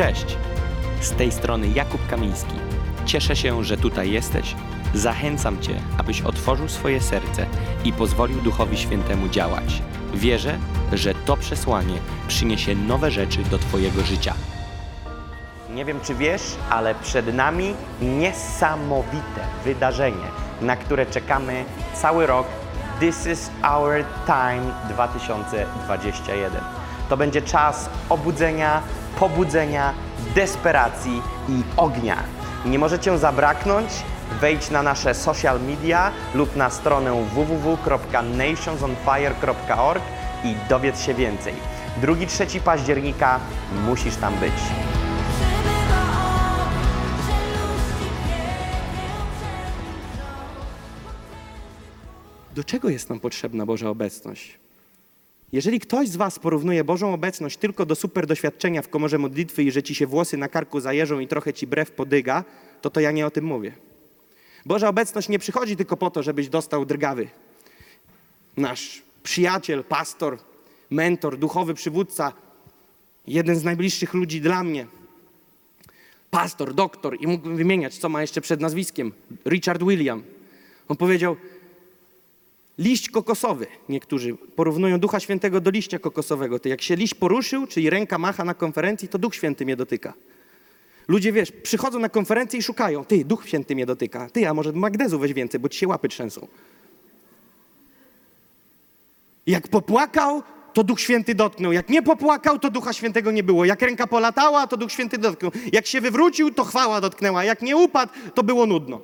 Cześć! Z tej strony Jakub Kamiński. Cieszę się, że tutaj jesteś. Zachęcam Cię, abyś otworzył swoje serce i pozwolił Duchowi Świętemu działać. Wierzę, że to przesłanie przyniesie nowe rzeczy do Twojego życia. Nie wiem, czy wiesz, ale przed nami niesamowite wydarzenie, na które czekamy cały rok. This is our time 2021. To będzie czas obudzenia, pobudzenia, desperacji i ognia. Nie możecie zabraknąć. Wejdź na nasze social media lub na stronę www.nationsonfire.org i dowiedz się więcej. 2-3 października musisz tam być. Do czego jest nam potrzebna Boża obecność? Jeżeli ktoś z Was porównuje Bożą obecność tylko do super doświadczenia w komorze modlitwy i że ci się włosy na karku zajeżą i trochę ci brew podyga, to to ja nie o tym mówię. Boża obecność nie przychodzi tylko po to, żebyś dostał drgawy. Nasz przyjaciel, pastor, mentor, duchowy przywódca, jeden z najbliższych ludzi dla mnie, pastor, doktor i mógłbym wymieniać, co ma jeszcze przed nazwiskiem, Richard William. On powiedział, Liść kokosowy. Niektórzy porównują Ducha Świętego do liścia kokosowego. To jak się liść poruszył, czyli ręka macha na konferencji, to Duch Święty mnie dotyka. Ludzie, wiesz, przychodzą na konferencję i szukają. Ty, Duch Święty mnie dotyka. Ty, a może magnezu weź więcej, bo ci się łapy trzęsą. Jak popłakał, to Duch Święty dotknął. Jak nie popłakał, to Ducha Świętego nie było. Jak ręka polatała, to Duch Święty dotknął. Jak się wywrócił, to chwała dotknęła. Jak nie upadł, to było nudno.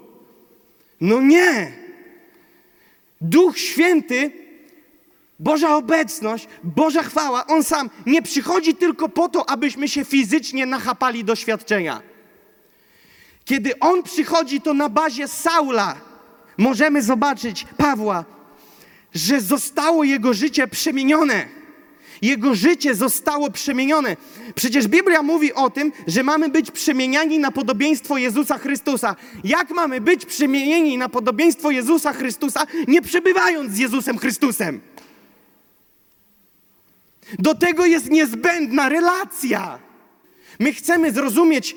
No nie! Duch Święty, Boża obecność, Boża chwała, On sam nie przychodzi tylko po to, abyśmy się fizycznie nachapali doświadczenia. Kiedy On przychodzi, to na bazie Saula możemy zobaczyć Pawła, że zostało jego życie przemienione. Jego życie zostało przemienione. Przecież Biblia mówi o tym, że mamy być przemieniani na podobieństwo Jezusa Chrystusa. Jak mamy być przemienieni na podobieństwo Jezusa Chrystusa, nie przebywając z Jezusem Chrystusem? Do tego jest niezbędna relacja. My chcemy zrozumieć,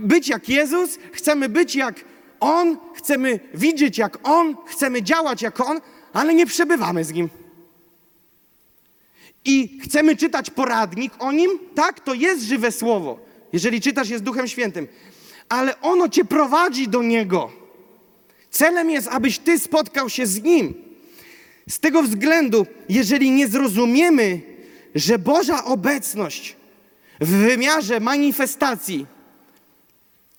być jak Jezus, chcemy być jak On, chcemy widzieć jak On, chcemy działać jak On, ale nie przebywamy z Nim i chcemy czytać poradnik o nim, tak, to jest żywe słowo. Jeżeli czytasz je z Duchem Świętym, ale ono cię prowadzi do niego. Celem jest, abyś ty spotkał się z nim. Z tego względu, jeżeli nie zrozumiemy, że Boża obecność w wymiarze manifestacji,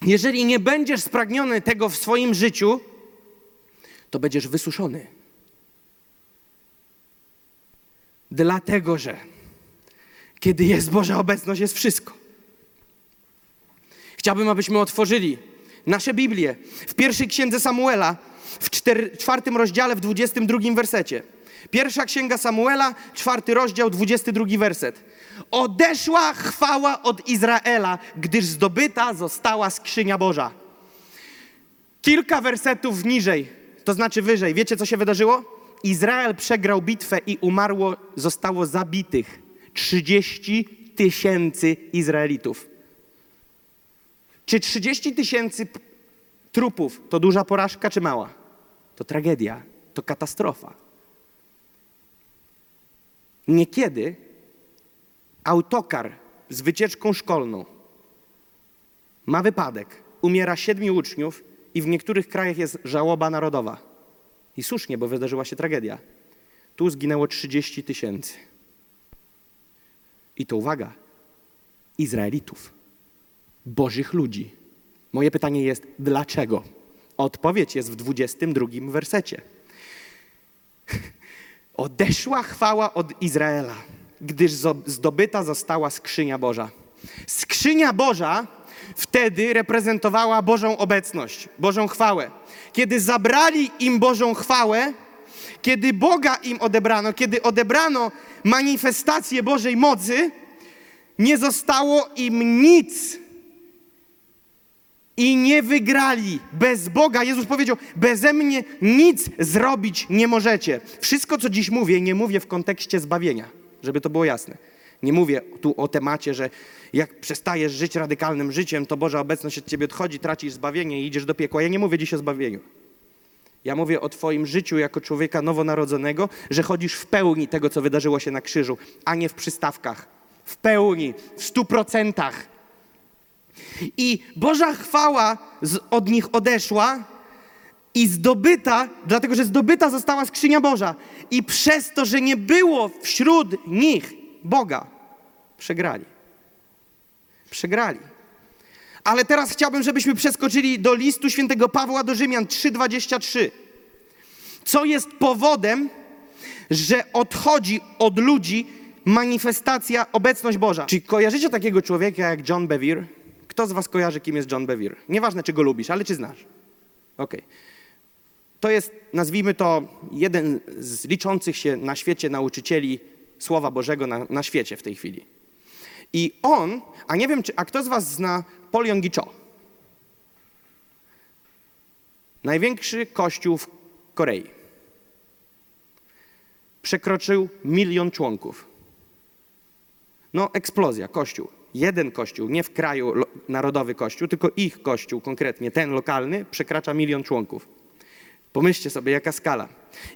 jeżeli nie będziesz spragniony tego w swoim życiu, to będziesz wysuszony. Dlatego, że kiedy jest Boża obecność, jest wszystko. Chciałbym, abyśmy otworzyli nasze Biblię w pierwszej księdze Samuela, w czwartym rozdziale, w dwudziestym drugim wersecie. Pierwsza księga Samuela, czwarty rozdział, dwudziesty drugi werset. Odeszła chwała od Izraela, gdyż zdobyta została skrzynia Boża. Kilka wersetów niżej, to znaczy wyżej. Wiecie, co się wydarzyło? Izrael przegrał bitwę i umarło, zostało zabitych 30 tysięcy Izraelitów. Czy 30 tysięcy trupów to duża porażka, czy mała? To tragedia, to katastrofa. Niekiedy autokar z wycieczką szkolną ma wypadek, umiera siedmiu uczniów i w niektórych krajach jest żałoba narodowa. I słusznie, bo wydarzyła się tragedia. Tu zginęło 30 tysięcy. I to uwaga, Izraelitów, Bożych ludzi. Moje pytanie jest, dlaczego? Odpowiedź jest w 22 wersecie. Odeszła chwała od Izraela, gdyż zdobyta została skrzynia Boża. Skrzynia Boża wtedy reprezentowała Bożą obecność, Bożą chwałę. Kiedy zabrali im Bożą chwałę, kiedy Boga im odebrano, kiedy odebrano manifestację Bożej mocy, nie zostało im nic. I nie wygrali bez Boga. Jezus powiedział: Beze mnie nic zrobić nie możecie. Wszystko, co dziś mówię, nie mówię w kontekście zbawienia, żeby to było jasne. Nie mówię tu o temacie, że jak przestajesz żyć radykalnym życiem, to Boża obecność od ciebie odchodzi, tracisz zbawienie i idziesz do piekła. Ja nie mówię dziś o zbawieniu. Ja mówię o Twoim życiu jako człowieka nowonarodzonego, że chodzisz w pełni tego, co wydarzyło się na krzyżu, a nie w przystawkach. W pełni, w stu procentach. I Boża chwała z, od nich odeszła i zdobyta, dlatego że zdobyta została skrzynia Boża. I przez to, że nie było wśród nich Boga, przegrali. Przegrali. Ale teraz chciałbym, żebyśmy przeskoczyli do listu świętego Pawła do Rzymian 3:23. Co jest powodem, że odchodzi od ludzi manifestacja, obecność Boża. Czy kojarzycie takiego człowieka jak John Bevere? Kto z was kojarzy, kim jest John Bevere? Nieważne, czy go lubisz, ale czy znasz. Okej. To jest, nazwijmy to, jeden z liczących się na świecie nauczycieli Słowa Bożego na, na świecie w tej chwili. I on, a nie wiem, czy, a kto z was zna Paul Yonggi Cho? Największy kościół w Korei. Przekroczył milion członków. No, eksplozja, kościół. Jeden kościół, nie w kraju narodowy kościół, tylko ich kościół konkretnie, ten lokalny, przekracza milion członków. Pomyślcie sobie, jaka skala.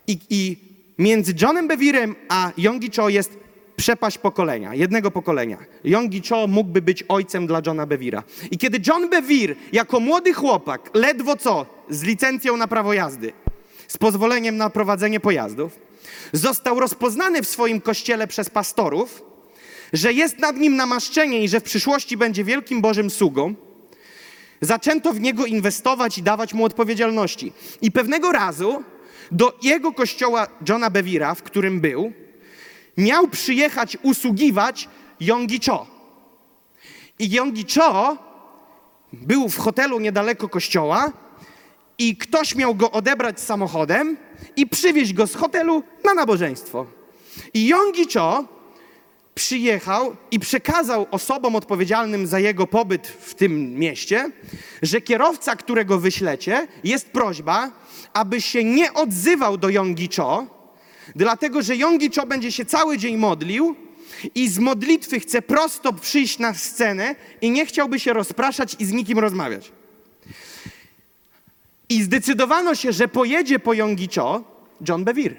I, i między Johnem Bevirem a Yonggi Cho jest przepaść pokolenia, jednego pokolenia. Yonggi Cho mógłby być ojcem dla Johna Bevira. I kiedy John Bevere, jako młody chłopak, ledwo co, z licencją na prawo jazdy, z pozwoleniem na prowadzenie pojazdów, został rozpoznany w swoim kościele przez pastorów, że jest nad nim namaszczenie i że w przyszłości będzie wielkim Bożym sługą, zaczęto w niego inwestować i dawać mu odpowiedzialności. I pewnego razu do jego kościoła Johna Bevira, w którym był, miał przyjechać usługiwać Yonggi Cho. I Yonggi Cho był w hotelu niedaleko kościoła i ktoś miał go odebrać samochodem i przywieźć go z hotelu na nabożeństwo. I Yonggi Cho przyjechał i przekazał osobom odpowiedzialnym za jego pobyt w tym mieście, że kierowca, którego wyślecie, jest prośba, aby się nie odzywał do Yonggi Cho, dlatego że Yonggi Cho będzie się cały dzień modlił i z modlitwy chce prosto przyjść na scenę i nie chciałby się rozpraszać i z nikim rozmawiać. I zdecydowano się, że pojedzie po Yonggi Cho John Bevere.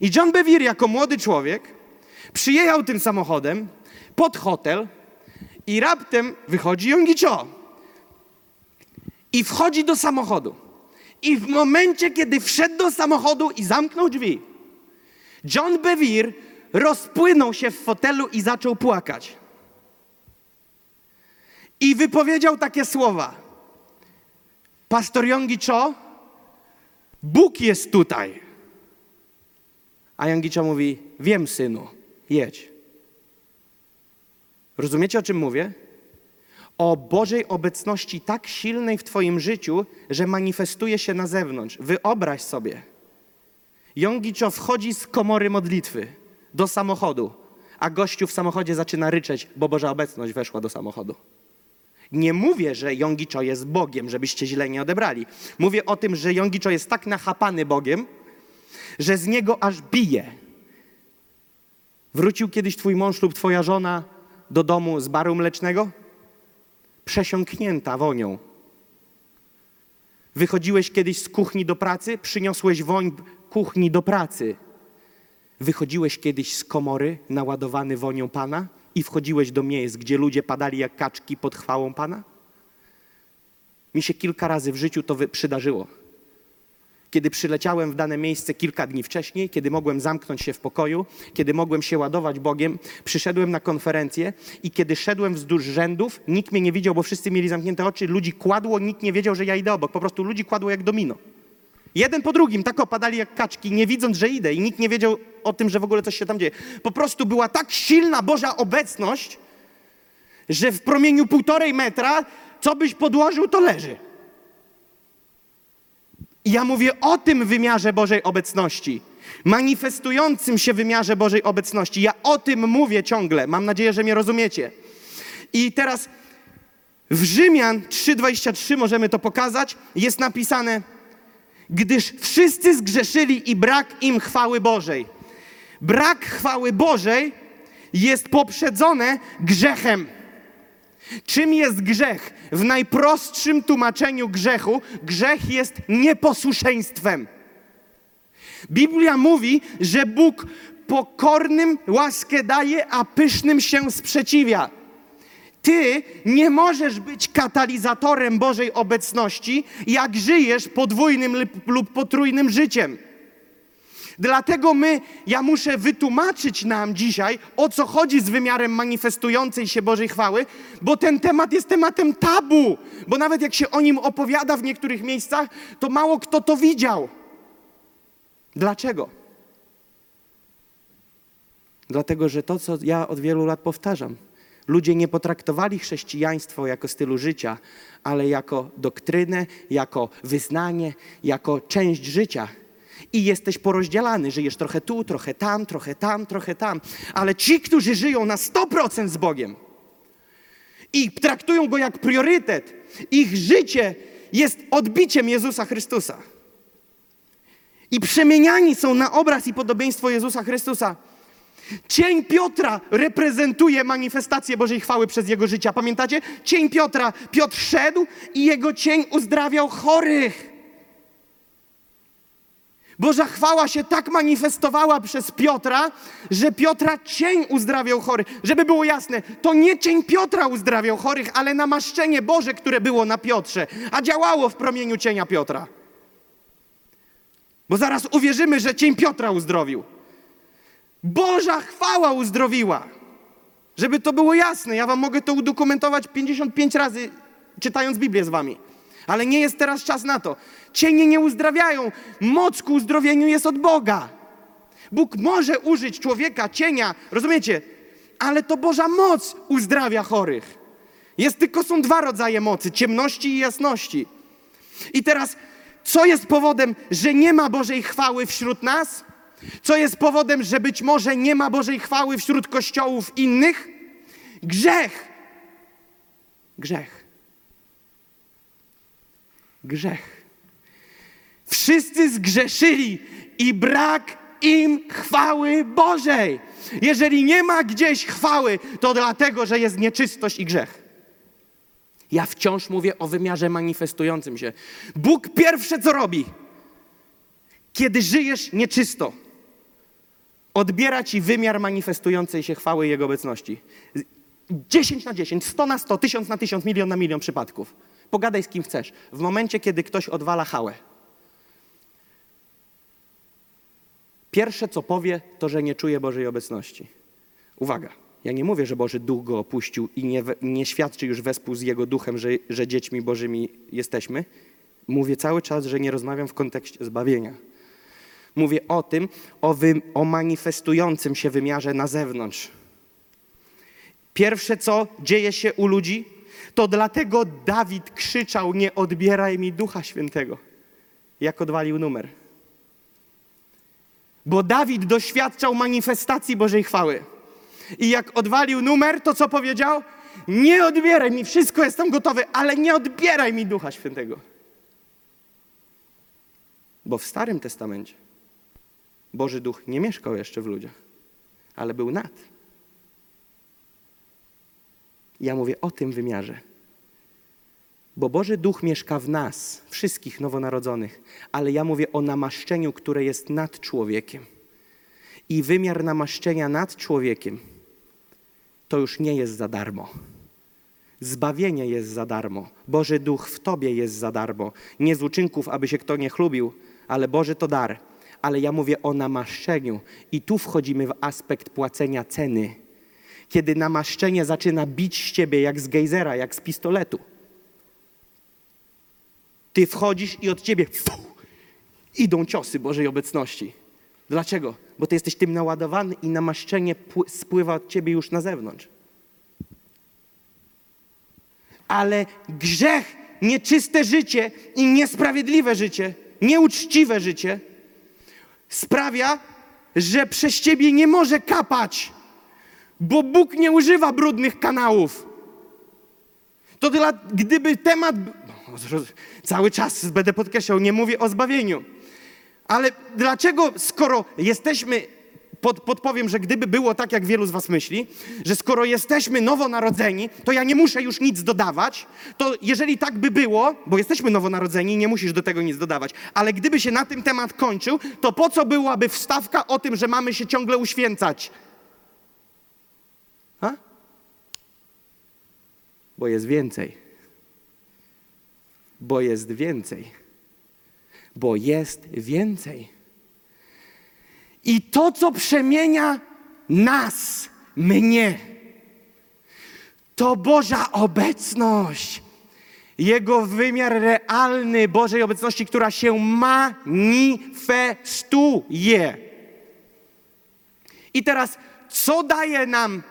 I John Bevere jako młody człowiek przyjechał tym samochodem pod hotel i raptem wychodzi Yonggi Cho. I wchodzi do samochodu. I w momencie, kiedy wszedł do samochodu i zamknął drzwi, John Bevere rozpłynął się w fotelu i zaczął płakać. I wypowiedział takie słowa. Pastor Yonggi Cho, Bóg jest tutaj. A Yonggi Cho mówi, wiem synu, jedź. Rozumiecie, o czym mówię? O Bożej obecności tak silnej w Twoim życiu, że manifestuje się na zewnątrz. Wyobraź sobie. Yonggi Cho wchodzi z komory modlitwy do samochodu, a gościu w samochodzie zaczyna ryczeć, bo Boża obecność weszła do samochodu. Nie mówię, że Yonggi Cho jest Bogiem, żebyście źle nie odebrali. Mówię o tym, że Yonggi Cho jest tak nachapany Bogiem, że z niego aż bije. Wrócił kiedyś twój mąż lub twoja żona do domu z baru mlecznego? Przesiąknięta wonią. Wychodziłeś kiedyś z kuchni do pracy? Przyniosłeś woń kuchni do pracy. Wychodziłeś kiedyś z komory naładowany wonią Pana i wchodziłeś do miejsc, gdzie ludzie padali jak kaczki pod chwałą Pana? Mi się kilka razy w życiu to przydarzyło. Kiedy przyleciałem w dane miejsce kilka dni wcześniej, kiedy mogłem zamknąć się w pokoju, kiedy mogłem się ładować Bogiem, przyszedłem na konferencję i kiedy szedłem wzdłuż rzędów, nikt mnie nie widział, bo wszyscy mieli zamknięte oczy, ludzi kładło, nikt nie wiedział, że ja idę obok. Po prostu ludzi kładło jak domino. Jeden po drugim tak opadali jak kaczki, nie widząc, że idę i nikt nie wiedział o tym, że w ogóle coś się tam dzieje. Po prostu była tak silna Boża obecność, że w promieniu półtorej metra, co byś podłożył, to leży. I ja mówię o tym wymiarze Bożej obecności, manifestującym się wymiarze Bożej obecności. Ja o tym mówię ciągle. Mam nadzieję, że mnie rozumiecie. I teraz w Rzymian 3:23 możemy to pokazać, jest napisane: gdyż wszyscy zgrzeszyli i brak im chwały Bożej. Brak chwały Bożej jest poprzedzone grzechem. Czym jest grzech? W najprostszym tłumaczeniu grzechu, grzech jest nieposłuszeństwem. Biblia mówi, że Bóg pokornym łaskę daje, a pysznym się sprzeciwia. Ty nie możesz być katalizatorem Bożej obecności, jak żyjesz podwójnym lub- potrójnym życiem. Dlatego my, ja muszę wytłumaczyć nam dzisiaj, o co chodzi z wymiarem manifestującej się Bożej chwały, bo ten temat jest tematem tabu. Bo nawet jak się o nim opowiada w niektórych miejscach, to mało kto to widział. Dlaczego? Dlatego, że to, co ja od wielu lat powtarzam, ludzie nie potraktowali chrześcijaństwo jako stylu życia, ale jako doktrynę, jako wyznanie, jako część życia. I jesteś porozdzielany, żyjesz trochę tu, trochę tam, trochę tam, trochę tam. Ale ci, którzy żyją na 100% z Bogiem i traktują Go jak priorytet, ich życie jest odbiciem Jezusa Chrystusa. I przemieniani są na obraz i podobieństwo Jezusa Chrystusa. Cień Piotra reprezentuje manifestację Bożej chwały przez jego życie. Pamiętacie? Cień Piotra. Piotr szedł i jego cień uzdrawiał chorych. Boża chwała się tak manifestowała przez Piotra, że Piotra cień uzdrawiał chorych. Żeby było jasne, to nie cień Piotra uzdrawiał chorych, ale namaszczenie Boże, które było na Piotrze, a działało w promieniu cienia Piotra. Bo zaraz uwierzymy, że cień Piotra uzdrowił. Boża chwała uzdrowiła. Żeby to było jasne, ja wam mogę to udokumentować 55 razy, czytając Biblię z wami. Ale nie jest teraz czas na to. Cienie nie uzdrawiają. Moc ku uzdrowieniu jest od Boga. Bóg może użyć człowieka, cienia, rozumiecie? Ale to Boża moc uzdrawia chorych. Jest tylko są dwa rodzaje mocy: ciemności i jasności. I teraz, co jest powodem, że nie ma Bożej chwały wśród nas? Co jest powodem, że być może nie ma Bożej chwały wśród kościołów innych? Grzech. Grzech. Grzech. Wszyscy zgrzeszyli i brak im chwały Bożej. Jeżeli nie ma gdzieś chwały, to dlatego, że jest nieczystość i grzech. Ja wciąż mówię o wymiarze manifestującym się. Bóg pierwsze co robi, kiedy żyjesz nieczysto, odbiera ci wymiar manifestującej się chwały Jego obecności. 10 na 10, 100 na 100, 1000 na 1000, milion na milion przypadków. Pogadaj z kim chcesz. W momencie, kiedy ktoś odwala hałę, pierwsze co powie, to że nie czuje Bożej obecności. Uwaga, ja nie mówię, że Boży Duch go opuścił i nie, nie świadczy już wespół z Jego Duchem, że, że dziećmi Bożymi jesteśmy. Mówię cały czas, że nie rozmawiam w kontekście zbawienia. Mówię o tym, o, wy, o manifestującym się wymiarze na zewnątrz. Pierwsze, co dzieje się u ludzi, to dlatego Dawid krzyczał: Nie odbieraj mi ducha świętego, jak odwalił numer. Bo Dawid doświadczał manifestacji Bożej chwały. I jak odwalił numer, to co powiedział? Nie odbieraj mi, wszystko jestem gotowy, ale nie odbieraj mi ducha świętego. Bo w Starym Testamencie Boży Duch nie mieszkał jeszcze w ludziach, ale był nad. Ja mówię o tym wymiarze. Bo Boży Duch mieszka w nas, wszystkich nowonarodzonych, ale ja mówię o namaszczeniu, które jest nad człowiekiem. I wymiar namaszczenia nad człowiekiem to już nie jest za darmo. Zbawienie jest za darmo. Boży Duch w Tobie jest za darmo. Nie z uczynków, aby się kto nie chlubił, ale Boży to dar. Ale ja mówię o namaszczeniu i tu wchodzimy w aspekt płacenia ceny. Kiedy namaszczenie zaczyna bić z Ciebie jak z gejzera, jak z pistoletu. Ty wchodzisz i od Ciebie fu, idą ciosy Bożej obecności. Dlaczego? Bo Ty jesteś tym naładowany i namaszczenie pły- spływa od Ciebie już na zewnątrz. Ale grzech, nieczyste życie i niesprawiedliwe życie, nieuczciwe życie sprawia, że przez ciebie nie może kapać, bo Bóg nie używa brudnych kanałów. To dla, gdyby temat. no, Cały czas będę podkreślał, nie mówię o zbawieniu. Ale dlaczego, skoro jesteśmy pod, podpowiem, że gdyby było tak, jak wielu z was myśli, że skoro jesteśmy nowonarodzeni, to ja nie muszę już nic dodawać, to jeżeli tak by było, bo jesteśmy nowonarodzeni, nie musisz do tego nic dodawać, ale gdyby się na tym temat kończył, to po co byłaby wstawka o tym, że mamy się ciągle uświęcać? Ha? Bo jest więcej. Bo jest więcej. Bo jest więcej. I to, co przemienia nas, mnie, to Boża obecność. Jego wymiar realny Bożej obecności, która się manifestuje. I teraz, co daje nam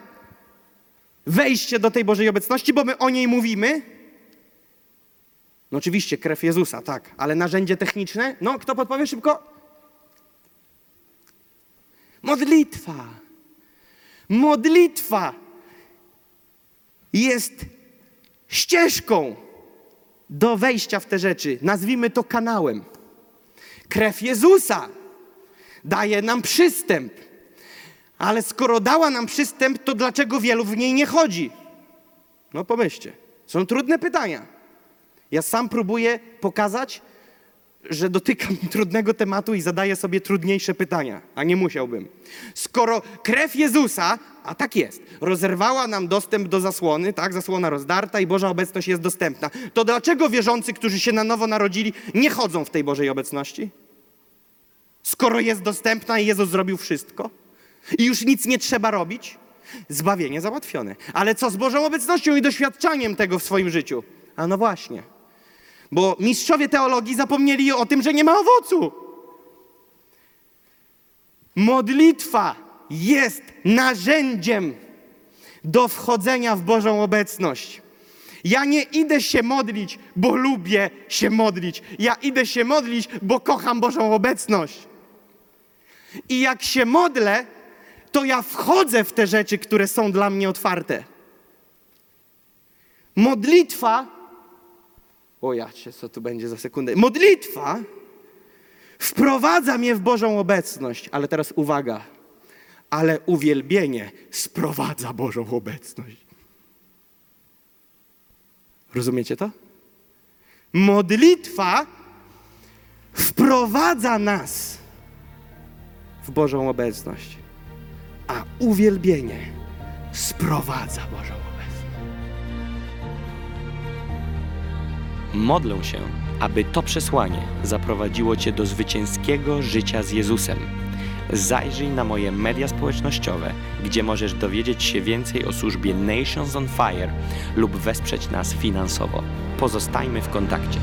wejście do tej Bożej obecności, bo my o niej mówimy? No oczywiście, krew Jezusa, tak, ale narzędzie techniczne? No, kto podpowie szybko? Modlitwa. Modlitwa jest ścieżką do wejścia w te rzeczy. Nazwijmy to kanałem. Krew Jezusa daje nam przystęp. Ale skoro dała nam przystęp, to dlaczego wielu w niej nie chodzi? No pomyślcie. Są trudne pytania. Ja sam próbuję pokazać, że dotykam trudnego tematu i zadaję sobie trudniejsze pytania, a nie musiałbym. Skoro krew Jezusa, a tak jest, rozerwała nam dostęp do zasłony, tak, zasłona rozdarta i Boża obecność jest dostępna, to dlaczego wierzący, którzy się na nowo narodzili, nie chodzą w tej Bożej obecności? Skoro jest dostępna i Jezus zrobił wszystko i już nic nie trzeba robić, zbawienie załatwione. Ale co z Bożą obecnością i doświadczaniem tego w swoim życiu? A no właśnie. Bo mistrzowie teologii zapomnieli o tym, że nie ma owocu. Modlitwa jest narzędziem do wchodzenia w Bożą obecność. Ja nie idę się modlić, bo lubię się modlić. Ja idę się modlić, bo kocham Bożą obecność. I jak się modlę, to ja wchodzę w te rzeczy, które są dla mnie otwarte. Modlitwa o jacie, co tu będzie za sekundę. Modlitwa wprowadza mnie w Bożą obecność, ale teraz uwaga, ale uwielbienie sprowadza Bożą obecność. Rozumiecie to? Modlitwa wprowadza nas w Bożą obecność, uwielbienie sprowadza Bożą obecność. Modlę się, aby to przesłanie zaprowadziło Cię do zwycięskiego życia z Jezusem. Zajrzyj na moje media społecznościowe, gdzie możesz dowiedzieć się więcej o służbie Nations on Fire lub wesprzeć nas finansowo. Pozostajmy w kontakcie.